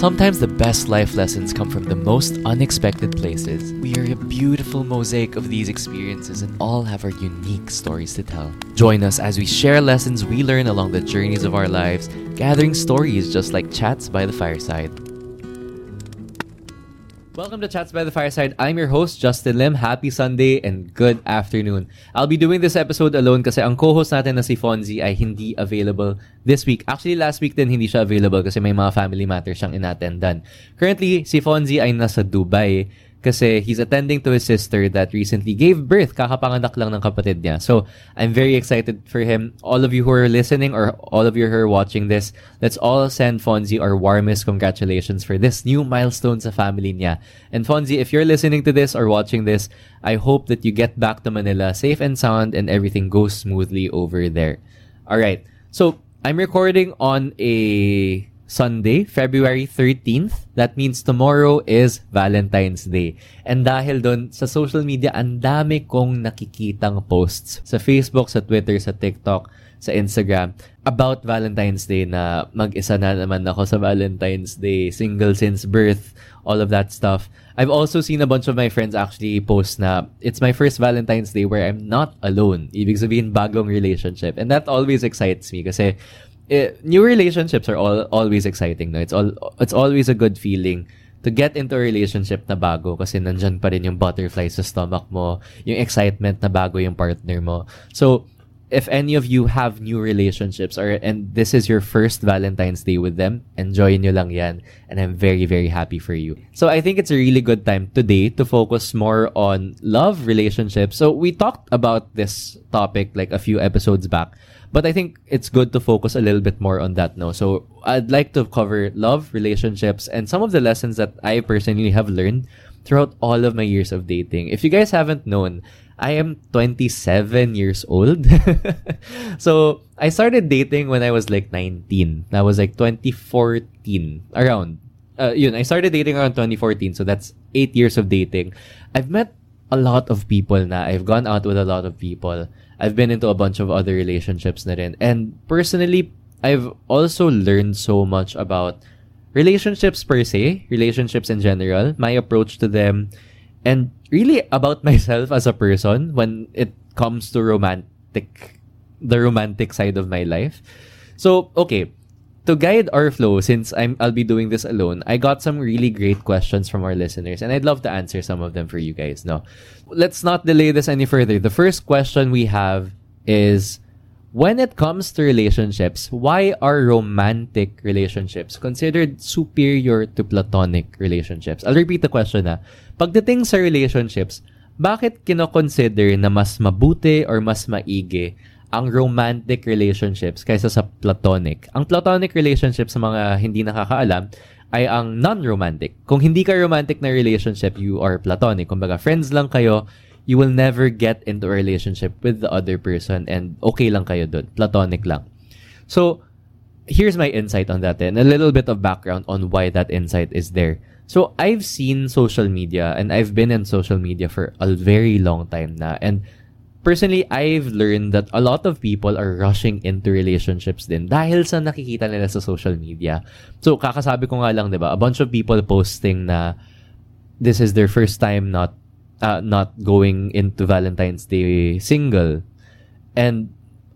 Sometimes the best life lessons come from the most unexpected places. We are a beautiful mosaic of these experiences and all have our unique stories to tell. Join us as we share lessons we learn along the journeys of our lives, gathering stories just like chats by the fireside. Welcome to Chats by the Fireside. I'm your host, Justin Lim. Happy Sunday and good afternoon. I'll be doing this episode alone kasi ang co-host natin na si Fonzie ay hindi available this week. Actually, last week din hindi siya available kasi may mga family matters siyang inattendan. Currently, si Fonzie ay nasa Dubai kasi he's attending to his sister that recently gave birth. Kakapanganak lang ng kapatid niya. So, I'm very excited for him. All of you who are listening or all of you who are watching this, let's all send Fonzie our warmest congratulations for this new milestone sa family niya. And Fonzie, if you're listening to this or watching this, I hope that you get back to Manila safe and sound and everything goes smoothly over there. All right. So, I'm recording on a Sunday, February 13th. That means tomorrow is Valentine's Day. And dahil doon, sa social media, ang dami kong nakikitang posts sa Facebook, sa Twitter, sa TikTok, sa Instagram about Valentine's Day na mag-isa na naman ako sa Valentine's Day, single since birth, all of that stuff. I've also seen a bunch of my friends actually post na it's my first Valentine's Day where I'm not alone. Ibig sabihin, bagong relationship. And that always excites me kasi it, new relationships are all always exciting. No? It's all it's always a good feeling to get into a relationship na bago kasi nandyan pa rin yung butterflies sa stomach mo, yung excitement na bago yung partner mo. So, if any of you have new relationships or and this is your first Valentine's Day with them, enjoy nyo lang yan. And I'm very, very happy for you. So I think it's a really good time today to focus more on love relationships. So we talked about this topic like a few episodes back. But I think it's good to focus a little bit more on that now. So I'd like to cover love, relationships, and some of the lessons that I personally have learned throughout all of my years of dating. If you guys haven't known, I am 27 years old. so I started dating when I was like 19. That was like 2014 around. Uh, yun, I started dating around 2014. So that's eight years of dating. I've met a lot of people na. I've gone out with a lot of people. I've been into a bunch of other relationships na rin. And personally, I've also learned so much about relationships per se, relationships in general, my approach to them, and really about myself as a person when it comes to romantic, the romantic side of my life. So, okay, to guide our flow, since I'm I'll be doing this alone, I got some really great questions from our listeners, and I'd love to answer some of them for you guys. No, let's not delay this any further. The first question we have is. When it comes to relationships, why are romantic relationships considered superior to platonic relationships? I'll repeat the question na. Pagdating sa relationships, bakit kino-consider na mas mabuti or mas maigi ang romantic relationships kaysa sa platonic. Ang platonic relationships sa mga hindi nakakaalam ay ang non-romantic. Kung hindi ka romantic na relationship, you are platonic. Kumbaga, friends lang kayo, you will never get into a relationship with the other person and okay lang kayo dun. Platonic lang. So, here's my insight on that and a little bit of background on why that insight is there. So, I've seen social media and I've been in social media for a very long time na and personally, I've learned that a lot of people are rushing into relationships din dahil sa nakikita nila sa social media. So, kakasabi ko nga lang, di ba, a bunch of people posting na this is their first time not uh, not going into Valentine's Day single. And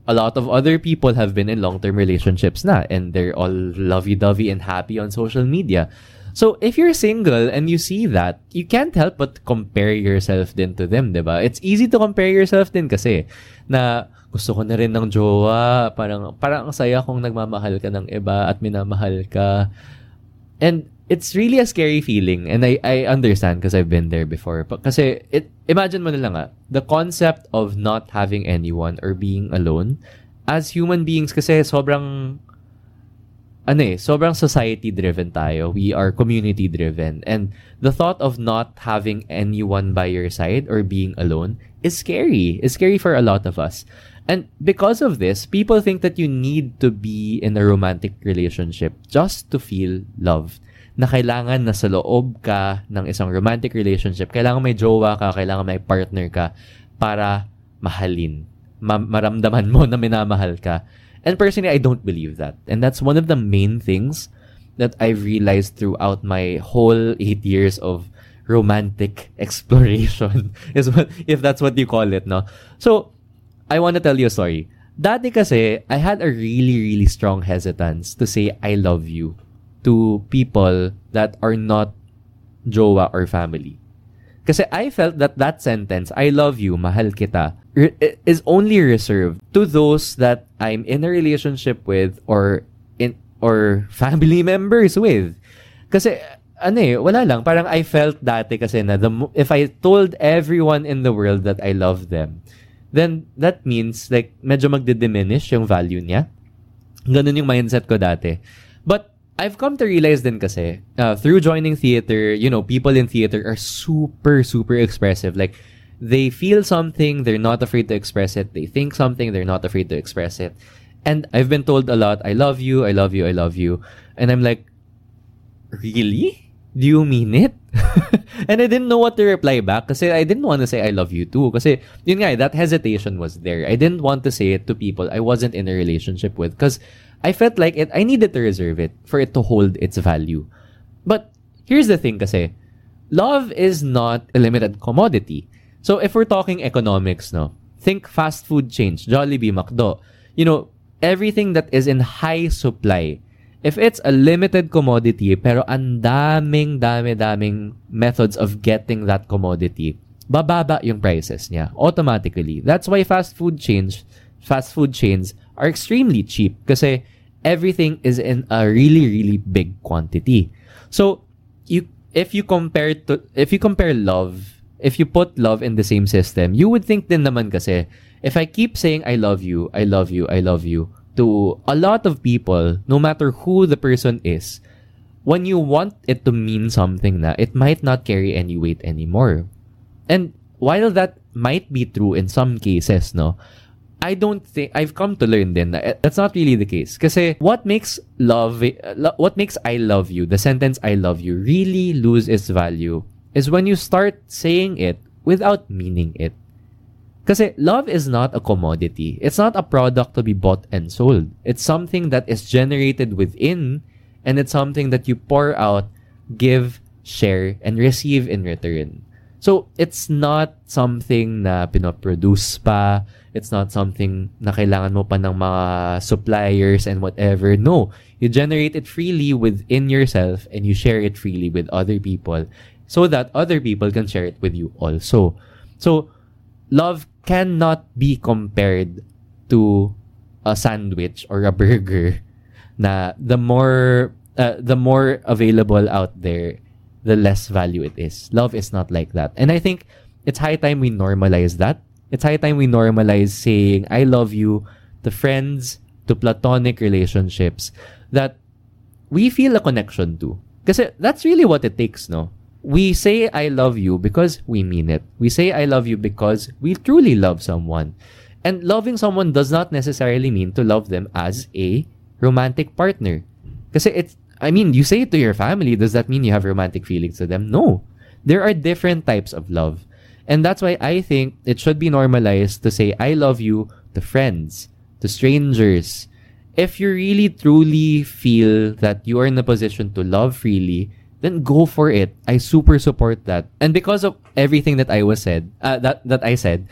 a lot of other people have been in long-term relationships na and they're all lovey-dovey and happy on social media. So, if you're single and you see that, you can't help but compare yourself din to them, di ba? It's easy to compare yourself din kasi na gusto ko na rin ng jowa, parang, parang ang saya kung nagmamahal ka ng iba at minamahal ka. And it's really a scary feeling and I, I understand because I've been there before. But Kasi, it, imagine mo na lang ah, the concept of not having anyone or being alone, as human beings kasi sobrang ano eh, sobrang society-driven tayo. We are community-driven. And the thought of not having anyone by your side or being alone is scary. It's scary for a lot of us. And because of this, people think that you need to be in a romantic relationship just to feel loved. Na kailangan na sa loob ka ng isang romantic relationship, kailangan may jowa ka, kailangan may partner ka para mahalin. Ma- maramdaman mo na minamahal ka. And personally, I don't believe that. And that's one of the main things that I've realized throughout my whole eight years of romantic exploration is what if that's what you call it, no? So I want to tell you a story. Dati kasi, I had a really, really strong hesitance to say I love you to people that are not jowa or family. Kasi I felt that that sentence, I love you, mahal kita, is only reserved to those that I'm in a relationship with or in or family members with. Kasi ano eh, wala lang. Parang I felt dati kasi na the, if I told everyone in the world that I love them, then that means like medyo magdi-diminish yung value niya. Ganun yung mindset ko dati. But I've come to realize then kasi uh, through joining theater, you know, people in theater are super super expressive. Like they feel something, they're not afraid to express it. They think something, they're not afraid to express it. And I've been told a lot, I love you, I love you, I love you. And I'm like, really? do you mean it? and I didn't know what to reply back kasi I didn't want to say I love you too. Kasi yun nga, that hesitation was there. I didn't want to say it to people I wasn't in a relationship with because I felt like it, I needed to reserve it for it to hold its value. But here's the thing kasi, love is not a limited commodity. So if we're talking economics, no, think fast food chains, Jollibee, McDo, you know, everything that is in high supply if it's a limited commodity pero ang daming dami daming methods of getting that commodity bababa yung prices niya automatically that's why fast food chains fast food chains are extremely cheap kasi everything is in a really really big quantity so you if you compare to if you compare love if you put love in the same system you would think din naman kasi if i keep saying i love you i love you i love you to a lot of people, no matter who the person is, when you want it to mean something na, it might not carry any weight anymore. And while that might be true in some cases, no, I don't think I've come to learn then that eh, that's not really the case. Because what makes love, eh, what makes I love you, the sentence I love you, really lose its value is when you start saying it without meaning it. Because love is not a commodity. It's not a product to be bought and sold. It's something that is generated within and it's something that you pour out, give, share, and receive in return. So, it's not something na pinoproduce pa. It's not something na kailangan mo pa ng mga suppliers and whatever. No. You generate it freely within yourself and you share it freely with other people so that other people can share it with you also. So, love cannot be compared to a sandwich or a burger na the more uh, the more available out there the less value it is love is not like that and i think it's high time we normalize that it's high time we normalize saying i love you to friends to platonic relationships that we feel a connection to because that's really what it takes no we say I love you because we mean it. We say I love you because we truly love someone. And loving someone does not necessarily mean to love them as a romantic partner. Because it's, I mean, you say it to your family, does that mean you have romantic feelings to them? No. There are different types of love. And that's why I think it should be normalized to say I love you to friends, to strangers. If you really truly feel that you are in a position to love freely, then go for it. I super support that. And because of everything that I was said, uh, that that I said,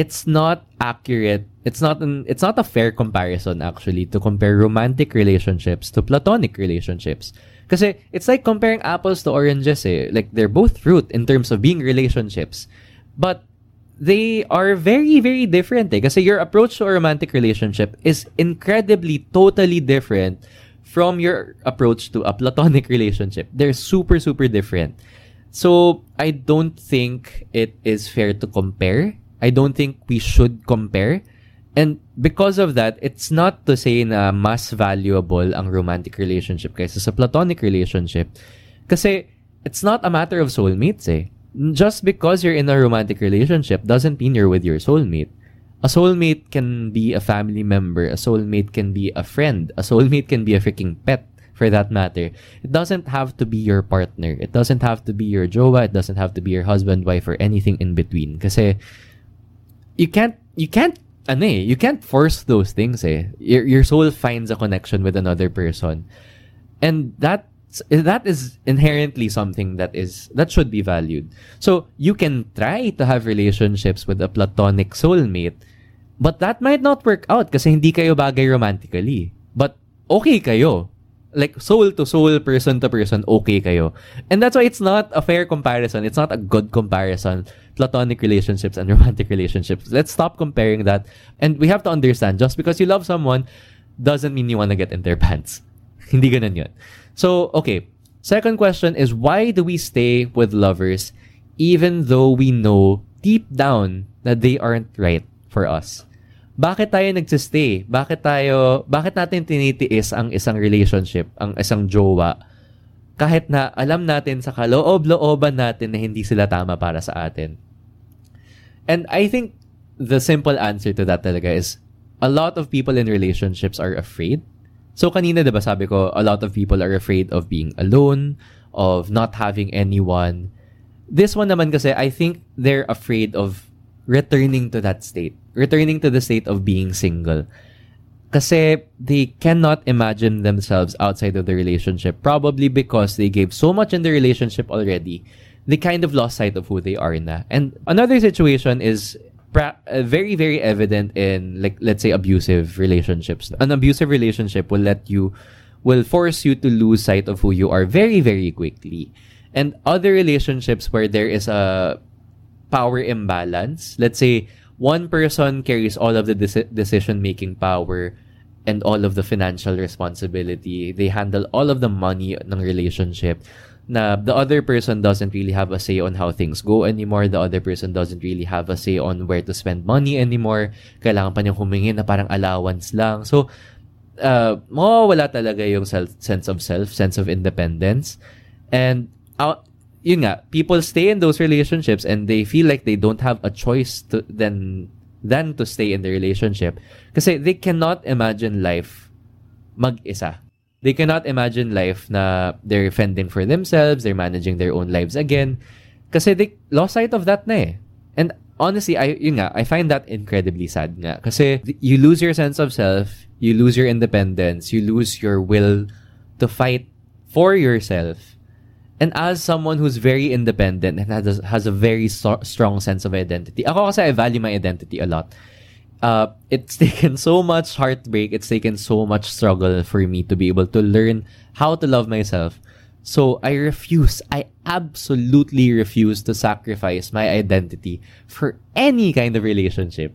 it's not accurate. It's not an it's not a fair comparison actually to compare romantic relationships to platonic relationships. Because it's like comparing apples to oranges eh. Like they're both fruit in terms of being relationships. But they are very, very different eh. Kasi your approach to a romantic relationship is incredibly, totally different from your approach to a platonic relationship. They're super, super different. So, I don't think it is fair to compare. I don't think we should compare. And because of that, it's not to say na mas valuable ang romantic relationship kaysa sa platonic relationship. Kasi it's not a matter of soulmates eh. Just because you're in a romantic relationship doesn't mean you're with your soulmate. A soulmate can be a family member. A soulmate can be a friend. A soulmate can be a freaking pet for that matter. It doesn't have to be your partner. It doesn't have to be your jowa. It doesn't have to be your husband, wife, or anything in between. Kasi you can't, you can't, ano eh, you can't force those things eh. Your, your soul finds a connection with another person. And that that is inherently something that is that should be valued. So you can try to have relationships with a platonic soulmate, but that might not work out kasi hindi kayo bagay romantically. But okay kayo. Like soul to soul, person to person, okay kayo. And that's why it's not a fair comparison. It's not a good comparison. Platonic relationships and romantic relationships. Let's stop comparing that. And we have to understand, just because you love someone doesn't mean you want to get in their pants. Hindi ganun yun. So, okay. Second question is why do we stay with lovers even though we know deep down that they aren't right for us? Bakit tayo nagsistay? Bakit tayo, bakit natin tinitiis ang isang relationship, ang isang jowa, kahit na alam natin sa kaloob-looban natin na hindi sila tama para sa atin? And I think the simple answer to that talaga is a lot of people in relationships are afraid So kanina 'di ba sabi ko a lot of people are afraid of being alone, of not having anyone. This one naman kasi I think they're afraid of returning to that state. Returning to the state of being single. Kasi they cannot imagine themselves outside of the relationship probably because they gave so much in the relationship already. They kind of lost sight of who they are in that. And another situation is pra- uh, very very evident in like let's say abusive relationships. An abusive relationship will let you will force you to lose sight of who you are very very quickly. And other relationships where there is a power imbalance, let's say one person carries all of the de- decision making power and all of the financial responsibility. They handle all of the money ng relationship na the other person doesn't really have a say on how things go anymore. The other person doesn't really have a say on where to spend money anymore. Kailangan pa niyang humingi na parang allowance lang. So, uh, mawawala talaga yung self, sense of self, sense of independence. And, uh, yun nga, people stay in those relationships and they feel like they don't have a choice to, than, than to stay in the relationship. Kasi they cannot imagine life mag-isa they cannot imagine life na they're fending for themselves, they're managing their own lives again. Kasi they lost sight of that na eh. And honestly, I, yun nga, I find that incredibly sad nga. Kasi you lose your sense of self, you lose your independence, you lose your will to fight for yourself. And as someone who's very independent and has a, has a very so- strong sense of identity, ako kasi I value my identity a lot uh, it's taken so much heartbreak, it's taken so much struggle for me to be able to learn how to love myself. So I refuse, I absolutely refuse to sacrifice my identity for any kind of relationship.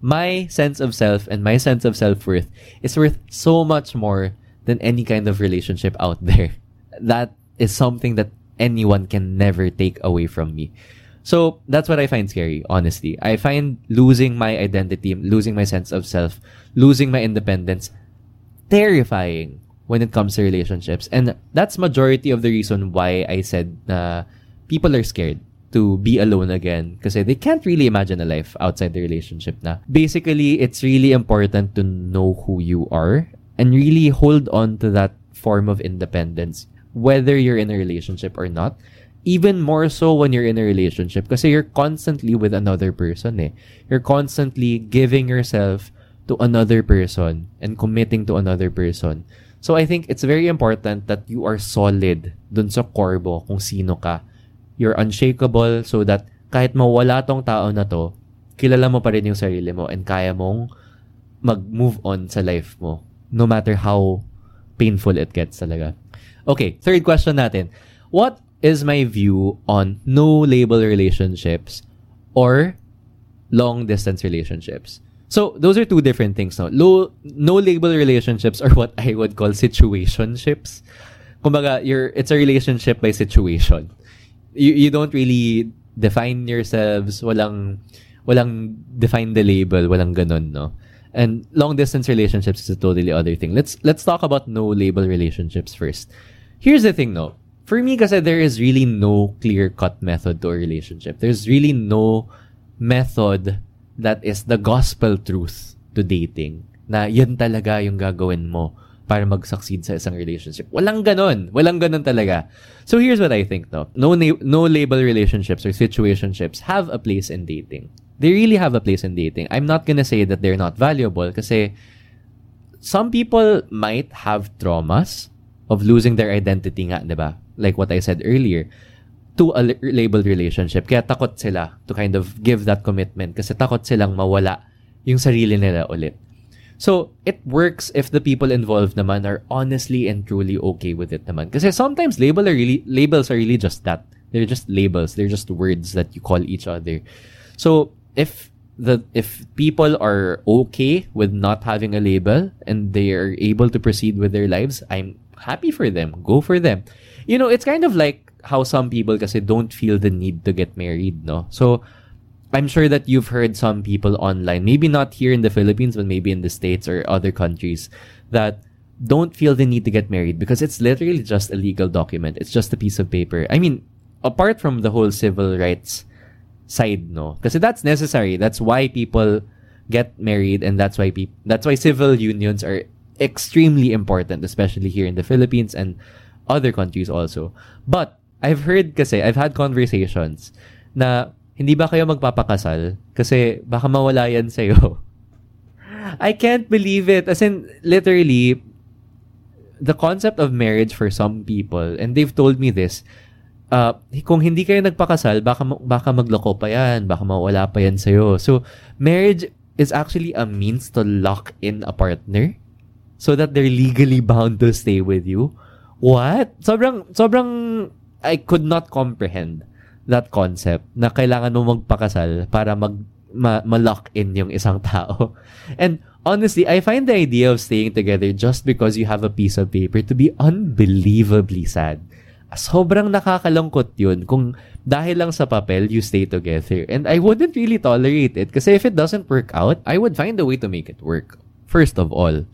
My sense of self and my sense of self worth is worth so much more than any kind of relationship out there. That is something that anyone can never take away from me. So that's what I find scary, honestly. I find losing my identity, losing my sense of self, losing my independence terrifying when it comes to relationships. And that's majority of the reason why I said uh, people are scared to be alone again because they can't really imagine a life outside the relationship na. Basically, it's really important to know who you are and really hold on to that form of independence whether you're in a relationship or not even more so when you're in a relationship kasi you're constantly with another person eh. You're constantly giving yourself to another person and committing to another person. So I think it's very important that you are solid dun sa core mo kung sino ka. You're unshakable so that kahit mawala tong tao na to, kilala mo pa rin yung sarili mo and kaya mong mag-move on sa life mo no matter how painful it gets talaga. Okay, third question natin. What is my view on no label relationships or long distance relationships. So those are two different things now. Low, no label relationships are what I would call situationships. Kumbaga, you're, it's a relationship by situation. You, you don't really define yourselves, walang, walang define the label, walang ganun, no? And long distance relationships is a totally other thing. Let's, let's talk about no label relationships first. Here's the thing, no? For me kasi there is really no clear-cut method to a relationship. There's really no method that is the gospel truth to dating. Na yan talaga yung gagawin mo para mag-succeed sa isang relationship. Walang ganon. Walang ganon talaga. So here's what I think no. No, no label relationships or situationships have a place in dating. They really have a place in dating. I'm not gonna say that they're not valuable kasi some people might have traumas of losing their identity nga, di ba? Like what I said earlier, to a labeled relationship. Kaya takot sila to kind of give that commitment kasi takot silang mawala yung sarili nila ulit. So, it works if the people involved naman are honestly and truly okay with it naman. Kasi sometimes label are really, labels are really just that. They're just labels. They're just words that you call each other. So, if the if people are okay with not having a label and they are able to proceed with their lives, I'm happy for them. Go for them. You know, it's kind of like how some people kasi don't feel the need to get married, no? So, I'm sure that you've heard some people online, maybe not here in the Philippines, but maybe in the States or other countries, that don't feel the need to get married because it's literally just a legal document. It's just a piece of paper. I mean, apart from the whole civil rights side, no? Because that's necessary. That's why people get married and that's why people, that's why civil unions are extremely important, especially here in the Philippines and other countries also. But I've heard kasi, I've had conversations na hindi ba kayo magpapakasal? Kasi baka mawala yan sa'yo. I can't believe it. As in, literally, the concept of marriage for some people, and they've told me this, uh, kung hindi kayo nagpakasal, baka, baka magloko pa yan, baka mawala pa yan sa'yo. So, marriage is actually a means to lock in a partner so that they're legally bound to stay with you. What? Sobrang, sobrang, I could not comprehend that concept na kailangan mo magpakasal para mag ma- lock in yung isang tao. And honestly, I find the idea of staying together just because you have a piece of paper to be unbelievably sad. Sobrang nakakalungkot yun kung dahil lang sa papel, you stay together. And I wouldn't really tolerate it kasi if it doesn't work out, I would find a way to make it work. First of all.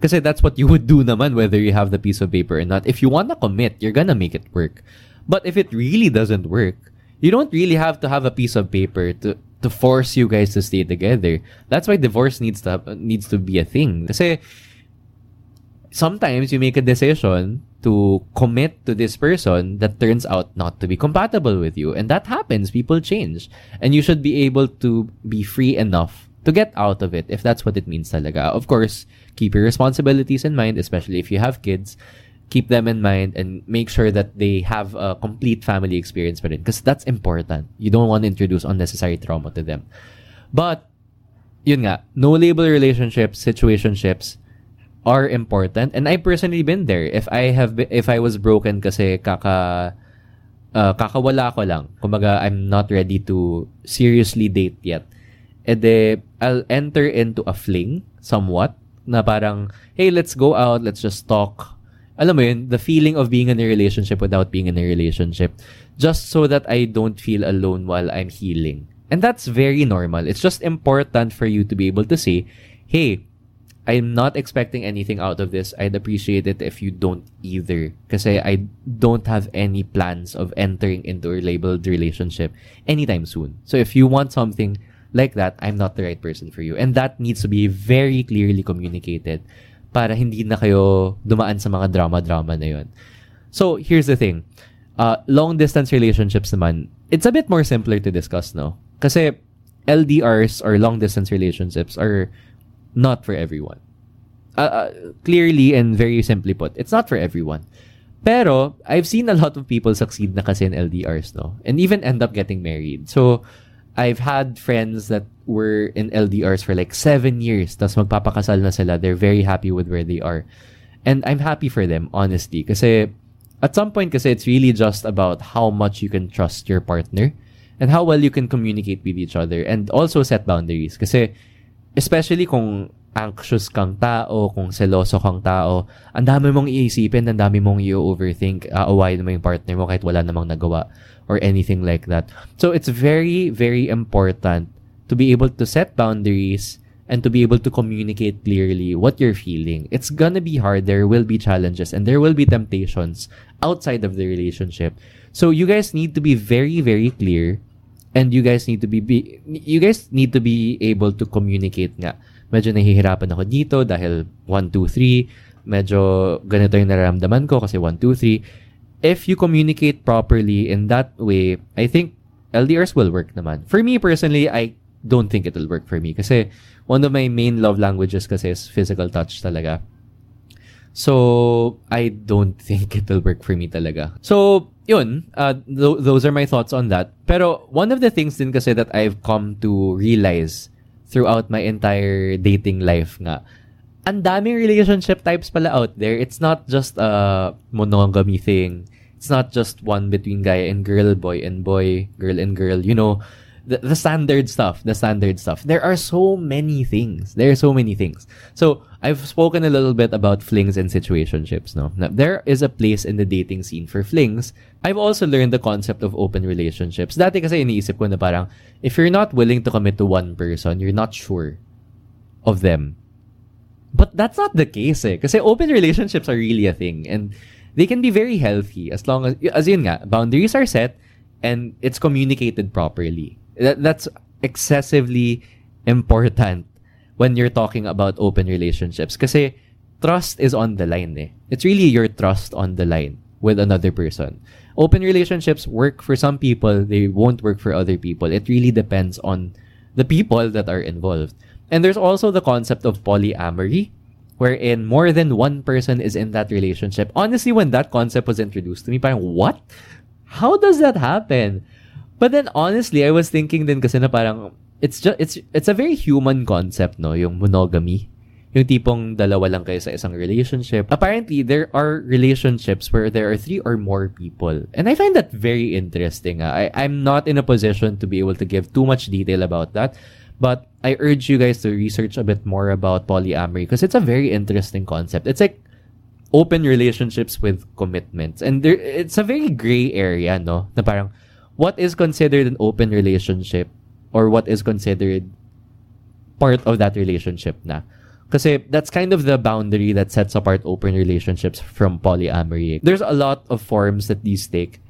Kasi that's what you would do naman whether you have the piece of paper or not. If you wanna commit, you're gonna make it work. But if it really doesn't work, you don't really have to have a piece of paper to to force you guys to stay together. That's why divorce needs to needs to be a thing. Kasi sometimes you make a decision to commit to this person that turns out not to be compatible with you and that happens people change and you should be able to be free enough to get out of it if that's what it means talaga of course keep your responsibilities in mind especially if you have kids keep them in mind and make sure that they have a complete family experience for it because that's important. You don't want to introduce unnecessary trauma to them. But yun nga, no label relationships, situationships are important and I personally been there. If I have been, if I was broken kasi kaka uh, kakawala ko lang. Kumbaga, I'm not ready to seriously date yet. Then, I'll enter into a fling somewhat na parang, hey, let's go out, let's just talk, alam mo yun, the feeling of being in a relationship without being in a relationship just so that I don't feel alone while I'm healing. And that's very normal. It's just important for you to be able to say, hey, I'm not expecting anything out of this. I'd appreciate it if you don't either. Because I don't have any plans of entering into a labeled relationship anytime soon. So if you want something like that, I'm not the right person for you. And that needs to be very clearly communicated para hindi na kayo dumaan sa mga drama-drama na yun. So, here's the thing. Uh, long-distance relationships naman, it's a bit more simpler to discuss, no? Kasi LDRs or long-distance relationships are not for everyone. Uh, uh, clearly and very simply put, it's not for everyone. Pero, I've seen a lot of people succeed na kasi in LDRs, no? And even end up getting married. So, I've had friends that were in LDRs for like seven years. Tapos magpapakasal na sila. They're very happy with where they are. And I'm happy for them, honestly. Kasi at some point kasi it's really just about how much you can trust your partner and how well you can communicate with each other and also set boundaries. Kasi especially kung anxious kang tao, kung seloso kang tao, ang dami mong iisipin, ang dami mong i-overthink, aawayin mo yung partner mo kahit wala namang nagawa or anything like that. So it's very, very important to be able to set boundaries and to be able to communicate clearly what you're feeling. It's gonna be hard. There will be challenges and there will be temptations outside of the relationship. So you guys need to be very, very clear and you guys need to be, be you guys need to be able to communicate nga. Medyo nahihirapan ako dito dahil 1, 2, 3. Medyo ganito yung nararamdaman ko kasi 1, 2, 3 if you communicate properly in that way, I think LDRs will work naman. For me personally, I don't think it'll work for me kasi one of my main love languages kasi is physical touch talaga. So, I don't think it'll work for me talaga. So, yun, uh, th- those are my thoughts on that. Pero, one of the things din kasi that I've come to realize throughout my entire dating life nga, ang daming relationship types pala out there. It's not just a monogamy thing. It's not just one between guy and girl, boy and boy, girl and girl. You know, the, the standard stuff, the standard stuff. There are so many things. There are so many things. So, I've spoken a little bit about flings and situationships, no? Now, there is a place in the dating scene for flings. I've also learned the concept of open relationships. Dati kasi iniisip ko na parang, if you're not willing to commit to one person, you're not sure of them. But that's not the case eh. Kasi open relationships are really a thing. And they can be very healthy as long as, as yun nga, boundaries are set and it's communicated properly. That, that's excessively important when you're talking about open relationships. Because trust is on the line eh. It's really your trust on the line with another person. Open relationships work for some people, they won't work for other people. It really depends on the people that are involved. And there's also the concept of polyamory, wherein more than one person is in that relationship. Honestly, when that concept was introduced to me, parang, what? How does that happen? But then honestly, I was thinking din kasi na parang, it's just, it's, it's a very human concept, no? Yung monogamy. Yung tipong dalawa lang kayo sa isang relationship. Apparently, there are relationships where there are three or more people. And I find that very interesting. Ah. I, I'm not in a position to be able to give too much detail about that. But I urge you guys to research a bit more about polyamory because it's a very interesting concept. It's like open relationships with commitments. And there, it's a very gray area, no? Na parang, what is considered an open relationship or what is considered part of that relationship na? Kasi that's kind of the boundary that sets apart open relationships from polyamory. There's a lot of forms that these take.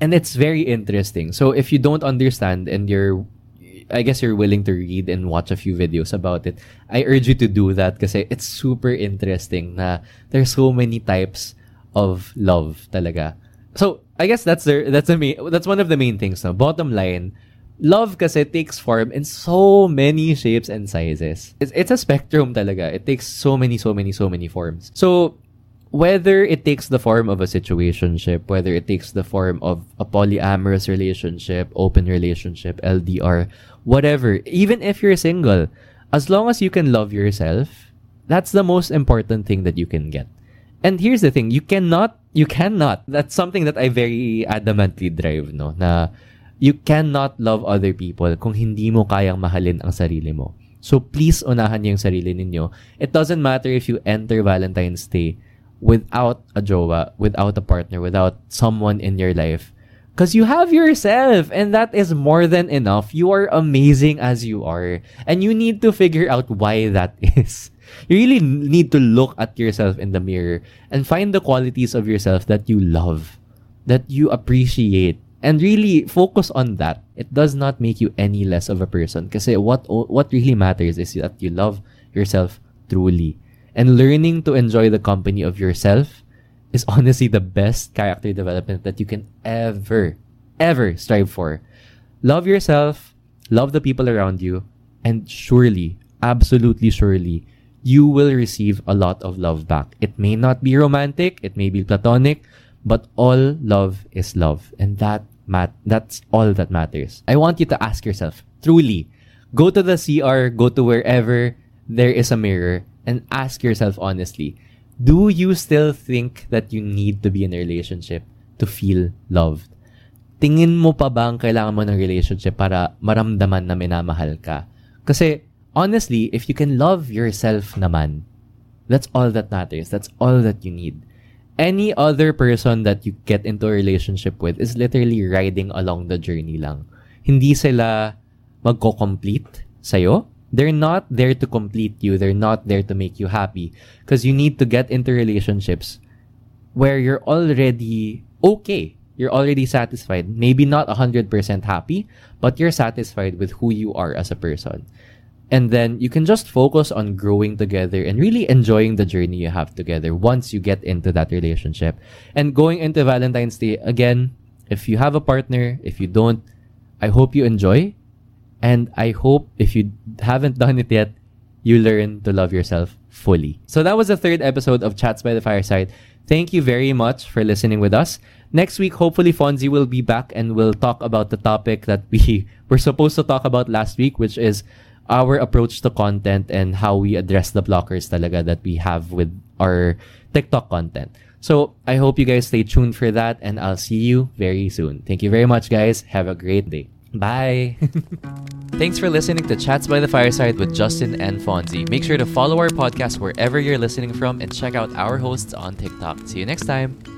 And it's very interesting. So if you don't understand and you're I guess you're willing to read and watch a few videos about it. I urge you to do that because it's super interesting na there's so many types of love talaga. So, I guess that's the, that's the main, that's one of the main things. No? Bottom line, love kasi takes form in so many shapes and sizes. It's, it's a spectrum talaga. It takes so many, so many, so many forms. So, whether it takes the form of a situationship, whether it takes the form of a polyamorous relationship, open relationship, LDR, whatever, even if you're single, as long as you can love yourself, that's the most important thing that you can get. And here's the thing, you cannot, you cannot, that's something that I very adamantly drive, no, na you cannot love other people kung hindi mo kayang mahalin ang sarili mo. So please unahan niyo yung sarili ninyo. It doesn't matter if you enter Valentine's Day without a jowa, without a partner, without someone in your life. Because you have yourself, and that is more than enough. You are amazing as you are. And you need to figure out why that is. You really need to look at yourself in the mirror and find the qualities of yourself that you love, that you appreciate, and really focus on that. It does not make you any less of a person. Because what what really matters is that you love yourself truly. And learning to enjoy the company of yourself is honestly the best character development that you can ever, ever strive for. Love yourself, love the people around you, and surely, absolutely surely, you will receive a lot of love back. It may not be romantic, it may be platonic, but all love is love. And that mat- that's all that matters. I want you to ask yourself, truly, go to the CR, go to wherever there is a mirror and ask yourself honestly, do you still think that you need to be in a relationship to feel loved? Tingin mo pa ba ang kailangan mo ng relationship para maramdaman na minamahal ka? Kasi, honestly, if you can love yourself naman, that's all that matters. That's all that you need. Any other person that you get into a relationship with is literally riding along the journey lang. Hindi sila magko-complete sa'yo they're not there to complete you. They're not there to make you happy. Because you need to get into relationships where you're already okay. You're already satisfied. Maybe not 100% happy, but you're satisfied with who you are as a person. And then you can just focus on growing together and really enjoying the journey you have together once you get into that relationship. And going into Valentine's Day, again, if you have a partner, if you don't, I hope you enjoy and I hope if you haven't done it yet, you learn to love yourself fully. So that was the third episode of Chats by the Fireside. Thank you very much for listening with us. Next week, hopefully, Fonzie will be back and we'll talk about the topic that we were supposed to talk about last week, which is our approach to content and how we address the blockers talaga that we have with our TikTok content. So I hope you guys stay tuned for that and I'll see you very soon. Thank you very much, guys. Have a great day. Bye. Thanks for listening to Chats by the Fireside with Justin and Fonzie. Make sure to follow our podcast wherever you're listening from and check out our hosts on TikTok. See you next time.